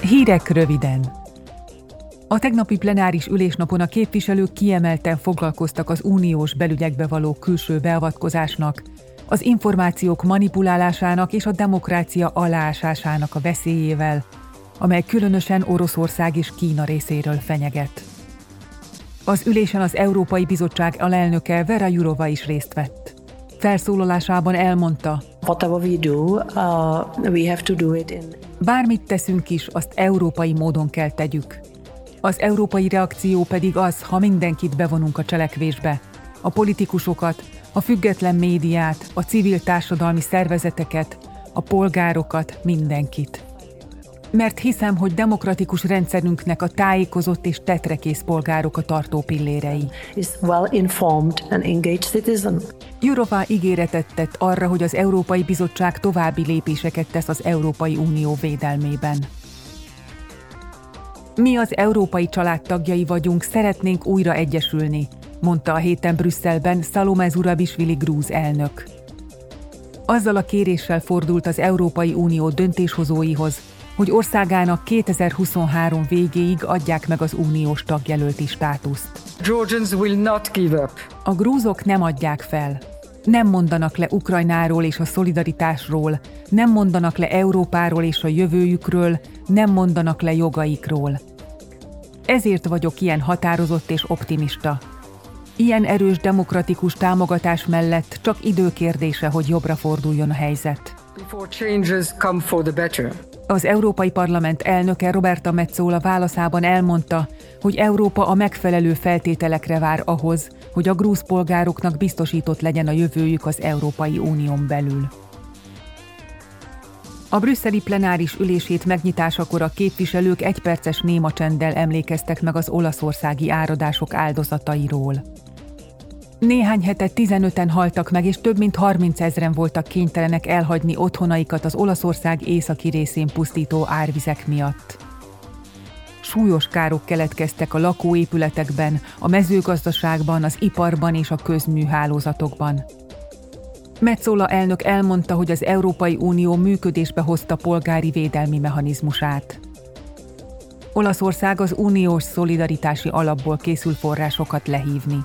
Hírek röviden! A tegnapi plenáris ülésnapon a képviselők kiemelten foglalkoztak az uniós belügyekbe való külső beavatkozásnak, az információk manipulálásának és a demokrácia aláásásának a veszélyével, amely különösen Oroszország és Kína részéről fenyeget. Az ülésen az Európai Bizottság alelnöke Vera Jurova is részt vett. Felszólalásában elmondta, Uh, bármit teszünk is, azt európai módon kell tegyük. Az európai reakció pedig az, ha mindenkit bevonunk a cselekvésbe, a politikusokat, a független médiát, a civil társadalmi szervezeteket, a polgárokat, mindenkit. Mert hiszem, hogy demokratikus rendszerünknek a tájékozott és tetrekész polgárok a tartó pillérei. citizen. Jurova ígéretet tett arra, hogy az Európai Bizottság további lépéseket tesz az Európai Unió védelmében. Mi az európai család tagjai vagyunk, szeretnénk újra egyesülni, mondta a héten Brüsszelben Szalome Zurabisvili grúz elnök. Azzal a kéréssel fordult az Európai Unió döntéshozóihoz, hogy országának 2023 végéig adják meg az uniós tagjelölti státuszt. Georgians will not give up. A grúzok nem adják fel. Nem mondanak le Ukrajnáról és a szolidaritásról, nem mondanak le Európáról és a jövőjükről, nem mondanak le jogaikról. Ezért vagyok ilyen határozott és optimista. Ilyen erős demokratikus támogatás mellett csak időkérdése, hogy jobbra forduljon a helyzet. Az Európai Parlament elnöke Roberta Metzola válaszában elmondta, hogy Európa a megfelelő feltételekre vár ahhoz, hogy a grúz polgároknak biztosított legyen a jövőjük az Európai Unión belül. A brüsszeli plenáris ülését megnyitásakor a képviselők egyperces néma csenddel emlékeztek meg az olaszországi áradások áldozatairól. Néhány hete 15-en haltak meg, és több mint 30 ezren voltak kénytelenek elhagyni otthonaikat az Olaszország északi részén pusztító árvizek miatt. Súlyos károk keletkeztek a lakóépületekben, a mezőgazdaságban, az iparban és a közműhálózatokban. Metzola elnök elmondta, hogy az Európai Unió működésbe hozta polgári védelmi mechanizmusát. Olaszország az uniós szolidaritási alapból készül forrásokat lehívni.